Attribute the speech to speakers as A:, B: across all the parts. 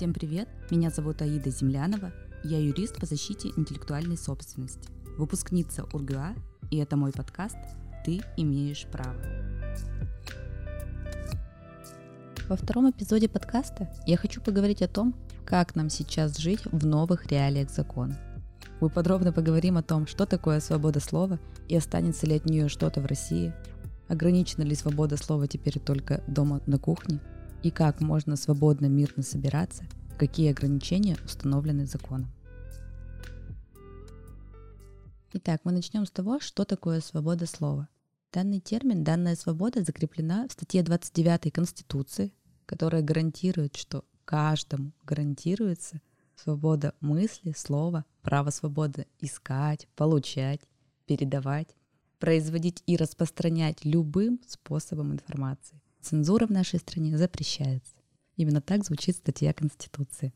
A: Всем привет! Меня зовут Аида Землянова. Я юрист по защите интеллектуальной собственности, выпускница УрГУА, и это мой подкаст «Ты имеешь право». Во втором эпизоде подкаста я хочу поговорить о том, как нам сейчас жить в новых реалиях закона. Мы подробно поговорим о том, что такое свобода слова и останется ли от нее что-то в России, ограничена ли свобода слова теперь только дома на кухне, и как можно свободно, мирно собираться, какие ограничения установлены законом. Итак, мы начнем с того, что такое свобода слова. Данный термин, данная свобода закреплена в статье 29 Конституции, которая гарантирует, что каждому гарантируется свобода мысли, слова, право свободы искать, получать, передавать, производить и распространять любым способом информации. Цензура в нашей стране запрещается. Именно так звучит статья Конституции.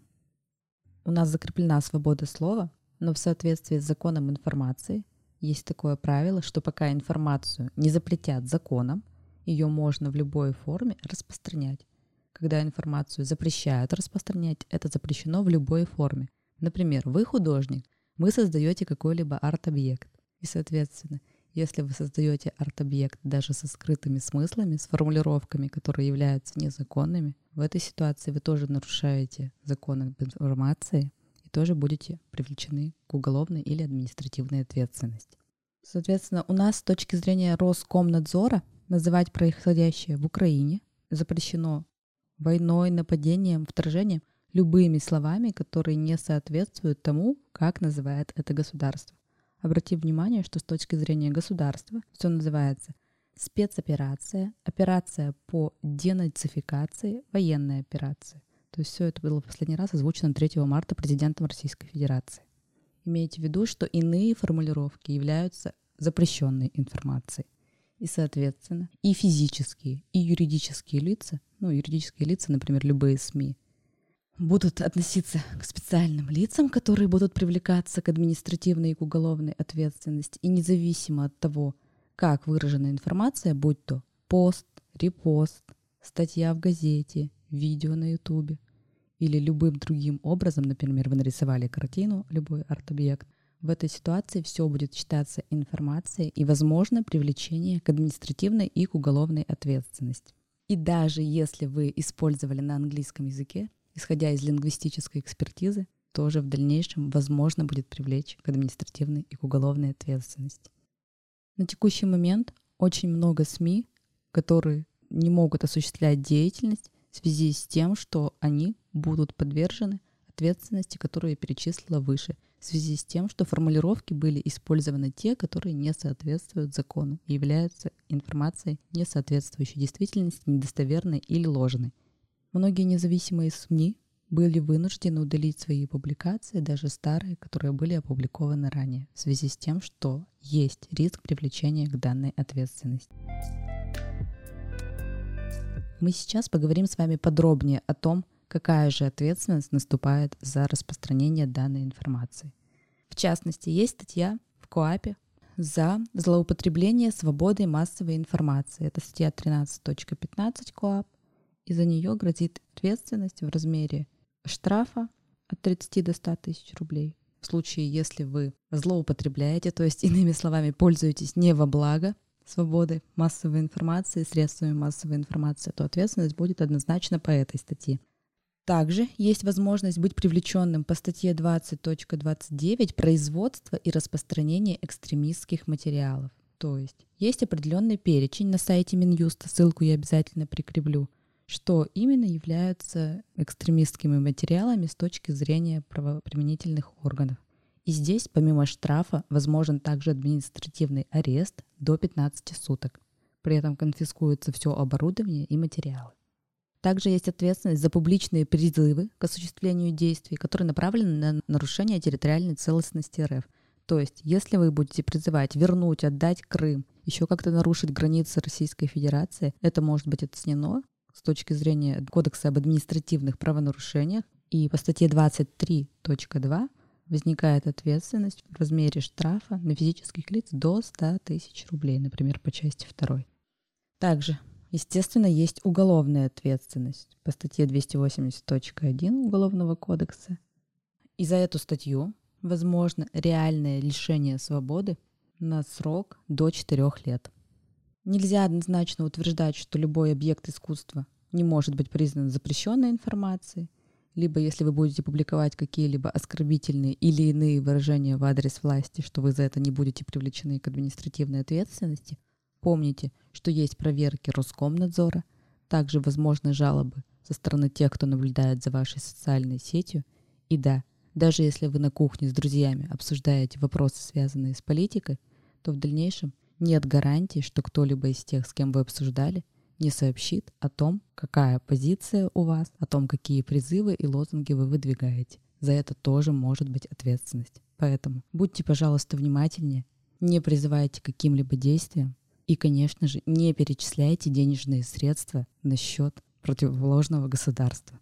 A: У нас закреплена свобода слова, но в соответствии с законом информации есть такое правило, что пока информацию не запретят законом, ее можно в любой форме распространять. Когда информацию запрещают распространять, это запрещено в любой форме. Например, вы художник, вы создаете какой-либо арт-объект. И, соответственно, если вы создаете арт-объект даже со скрытыми смыслами, с формулировками, которые являются незаконными, в этой ситуации вы тоже нарушаете закон об информации и тоже будете привлечены к уголовной или административной ответственности. Соответственно, у нас с точки зрения Роскомнадзора называть происходящее в Украине запрещено войной, нападением, вторжением любыми словами, которые не соответствуют тому, как называет это государство. Обратим внимание, что с точки зрения государства все называется спецоперация, операция по денацификации, военная операция. То есть все это было в последний раз озвучено 3 марта президентом Российской Федерации. Имейте в виду, что иные формулировки являются запрещенной информацией. И, соответственно, и физические, и юридические лица, ну, юридические лица, например, любые СМИ, будут относиться к специальным лицам, которые будут привлекаться к административной и к уголовной ответственности. И независимо от того, как выражена информация, будь то пост, репост, статья в газете, видео на ютубе или любым другим образом, например, вы нарисовали картину, любой арт-объект, в этой ситуации все будет считаться информацией и, возможно, привлечение к административной и к уголовной ответственности. И даже если вы использовали на английском языке, исходя из лингвистической экспертизы, тоже в дальнейшем возможно будет привлечь к административной и к уголовной ответственности. На текущий момент очень много СМИ, которые не могут осуществлять деятельность в связи с тем, что они будут подвержены ответственности, которую я перечислила выше, в связи с тем, что формулировки были использованы те, которые не соответствуют закону и являются информацией, не соответствующей действительности, недостоверной или ложной. Многие независимые СМИ были вынуждены удалить свои публикации, даже старые, которые были опубликованы ранее, в связи с тем, что есть риск привлечения к данной ответственности. Мы сейчас поговорим с вами подробнее о том, какая же ответственность наступает за распространение данной информации. В частности, есть статья в КОАПе за злоупотребление свободой массовой информации. Это статья 13.15 КОАП, и за нее грозит ответственность в размере штрафа от 30 до 100 тысяч рублей. В случае, если вы злоупотребляете, то есть, иными словами, пользуетесь не во благо свободы массовой информации, средствами массовой информации, то ответственность будет однозначно по этой статье. Также есть возможность быть привлеченным по статье 20.29 производство и распространение экстремистских материалов. То есть есть определенный перечень на сайте Минюста, ссылку я обязательно прикреплю, что именно являются экстремистскими материалами с точки зрения правоприменительных органов. И здесь, помимо штрафа, возможен также административный арест до 15 суток. При этом конфискуется все оборудование и материалы. Также есть ответственность за публичные призывы к осуществлению действий, которые направлены на нарушение территориальной целостности РФ. То есть, если вы будете призывать вернуть, отдать Крым, еще как-то нарушить границы Российской Федерации, это может быть оценено с точки зрения Кодекса об административных правонарушениях. И по статье 23.2 возникает ответственность в размере штрафа на физических лиц до 100 тысяч рублей, например, по части 2. Также Естественно, есть уголовная ответственность по статье 280.1 Уголовного кодекса. И за эту статью возможно реальное лишение свободы на срок до 4 лет. Нельзя однозначно утверждать, что любой объект искусства не может быть признан запрещенной информацией, либо если вы будете публиковать какие-либо оскорбительные или иные выражения в адрес власти, что вы за это не будете привлечены к административной ответственности – Помните, что есть проверки Роскомнадзора, также возможны жалобы со стороны тех, кто наблюдает за вашей социальной сетью. И да, даже если вы на кухне с друзьями обсуждаете вопросы, связанные с политикой, то в дальнейшем нет гарантии, что кто-либо из тех, с кем вы обсуждали, не сообщит о том, какая позиция у вас, о том, какие призывы и лозунги вы выдвигаете. За это тоже может быть ответственность. Поэтому будьте, пожалуйста, внимательнее, не призывайте каким-либо действиям, и, конечно же, не перечисляйте денежные средства на счет противоположного государства.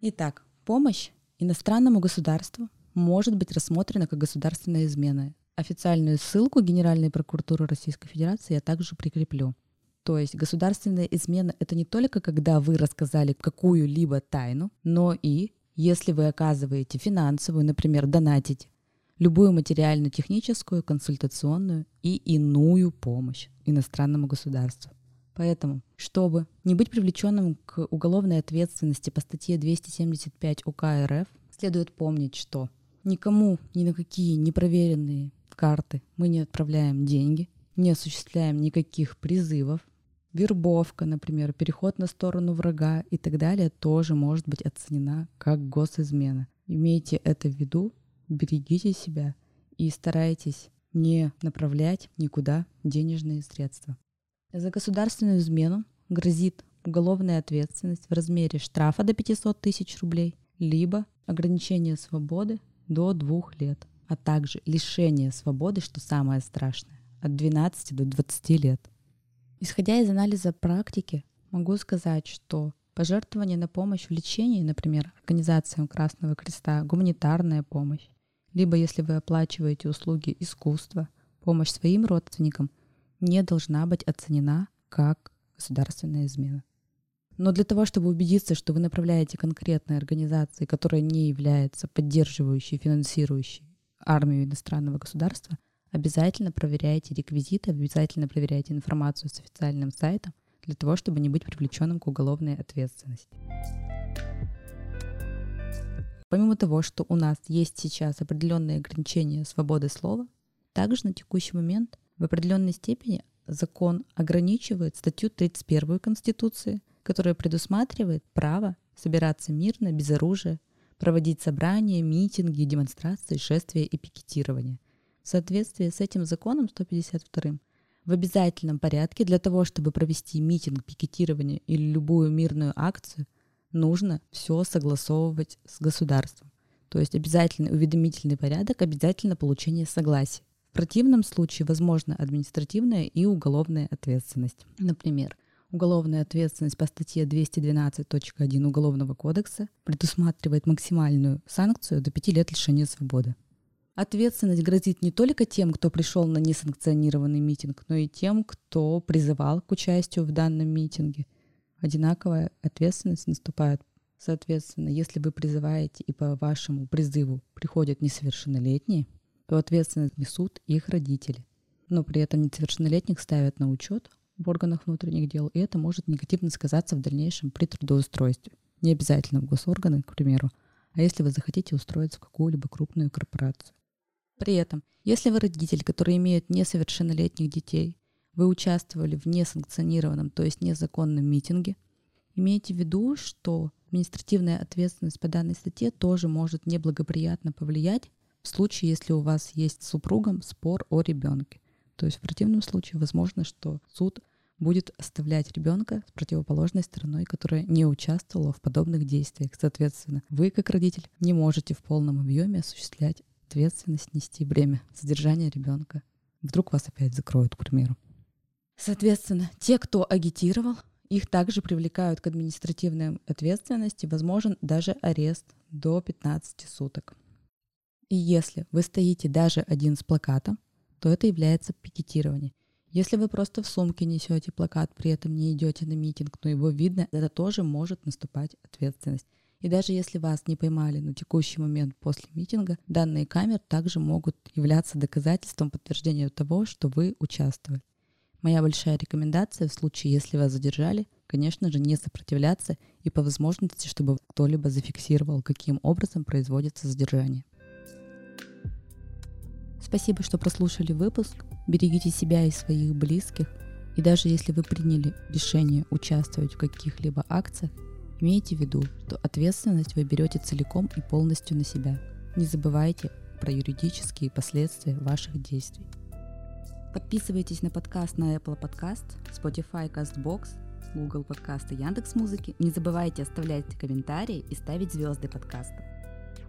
A: Итак, помощь иностранному государству может быть рассмотрена как государственная измена. Официальную ссылку Генеральной прокуратуры Российской Федерации я также прикреплю. То есть государственная измена — это не только когда вы рассказали какую-либо тайну, но и если вы оказываете финансовую, например, донатите любую материально-техническую, консультационную и иную помощь иностранному государству. Поэтому, чтобы не быть привлеченным к уголовной ответственности по статье 275 УК РФ, следует помнить, что никому ни на какие непроверенные карты мы не отправляем деньги, не осуществляем никаких призывов. Вербовка, например, переход на сторону врага и так далее тоже может быть оценена как госизмена. Имейте это в виду берегите себя и старайтесь не направлять никуда денежные средства. За государственную измену грозит уголовная ответственность в размере штрафа до 500 тысяч рублей, либо ограничение свободы до двух лет, а также лишение свободы, что самое страшное, от 12 до 20 лет. Исходя из анализа практики, могу сказать, что пожертвование на помощь в лечении, например, организациям Красного Креста, гуманитарная помощь, либо если вы оплачиваете услуги искусства, помощь своим родственникам не должна быть оценена как государственная измена. Но для того, чтобы убедиться, что вы направляете конкретной организации, которая не является поддерживающей, финансирующей армию иностранного государства, обязательно проверяйте реквизиты, обязательно проверяйте информацию с официальным сайтом для того, чтобы не быть привлеченным к уголовной ответственности. Помимо того, что у нас есть сейчас определенные ограничения свободы слова, также на текущий момент в определенной степени закон ограничивает статью 31 Конституции, которая предусматривает право собираться мирно, без оружия, проводить собрания, митинги, демонстрации, шествия и пикетирование. В соответствии с этим законом 152 в обязательном порядке для того, чтобы провести митинг, пикетирование или любую мирную акцию – нужно все согласовывать с государством. То есть обязательный уведомительный порядок, обязательно получение согласия. В противном случае возможна административная и уголовная ответственность. Например, уголовная ответственность по статье 212.1 Уголовного кодекса предусматривает максимальную санкцию до 5 лет лишения свободы. Ответственность грозит не только тем, кто пришел на несанкционированный митинг, но и тем, кто призывал к участию в данном митинге – одинаковая ответственность наступает. Соответственно, если вы призываете и по вашему призыву приходят несовершеннолетние, то ответственность несут их родители. Но при этом несовершеннолетних ставят на учет в органах внутренних дел, и это может негативно сказаться в дальнейшем при трудоустройстве. Не обязательно в госорганы, к примеру, а если вы захотите устроиться в какую-либо крупную корпорацию. При этом, если вы родитель, который имеет несовершеннолетних детей, вы участвовали в несанкционированном, то есть незаконном митинге, имейте в виду, что административная ответственность по данной статье тоже может неблагоприятно повлиять в случае, если у вас есть с супругом спор о ребенке. То есть в противном случае возможно, что суд будет оставлять ребенка с противоположной стороной, которая не участвовала в подобных действиях. Соответственно, вы, как родитель, не можете в полном объеме осуществлять ответственность, нести бремя содержания ребенка. Вдруг вас опять закроют, к примеру. Соответственно, те, кто агитировал, их также привлекают к административной ответственности, возможен даже арест до 15 суток. И если вы стоите даже один с плакатом, то это является пикетирование. Если вы просто в сумке несете плакат, при этом не идете на митинг, но его видно, это тоже может наступать ответственность. И даже если вас не поймали на текущий момент после митинга, данные камер также могут являться доказательством подтверждения того, что вы участвовали. Моя большая рекомендация в случае, если вас задержали, конечно же, не сопротивляться и по возможности, чтобы кто-либо зафиксировал, каким образом производится задержание. Спасибо, что прослушали выпуск. Берегите себя и своих близких. И даже если вы приняли решение участвовать в каких-либо акциях, имейте в виду, что ответственность вы берете целиком и полностью на себя. Не забывайте про юридические последствия ваших действий. Подписывайтесь на подкаст на Apple Podcast, Spotify, CastBox, Google подкасты, Яндекс Музыки. Не забывайте оставлять комментарии и ставить звезды подкаста.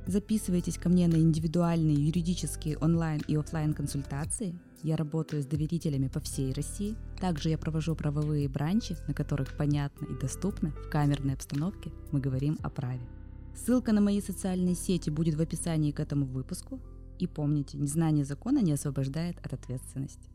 A: Записывайтесь ко мне на индивидуальные юридические онлайн и офлайн консультации. Я работаю с доверителями по всей России. Также я провожу правовые бранчи, на которых понятно и доступно в камерной обстановке мы говорим о праве. Ссылка на мои социальные сети будет в описании к этому выпуску. И помните, незнание закона не освобождает от ответственности.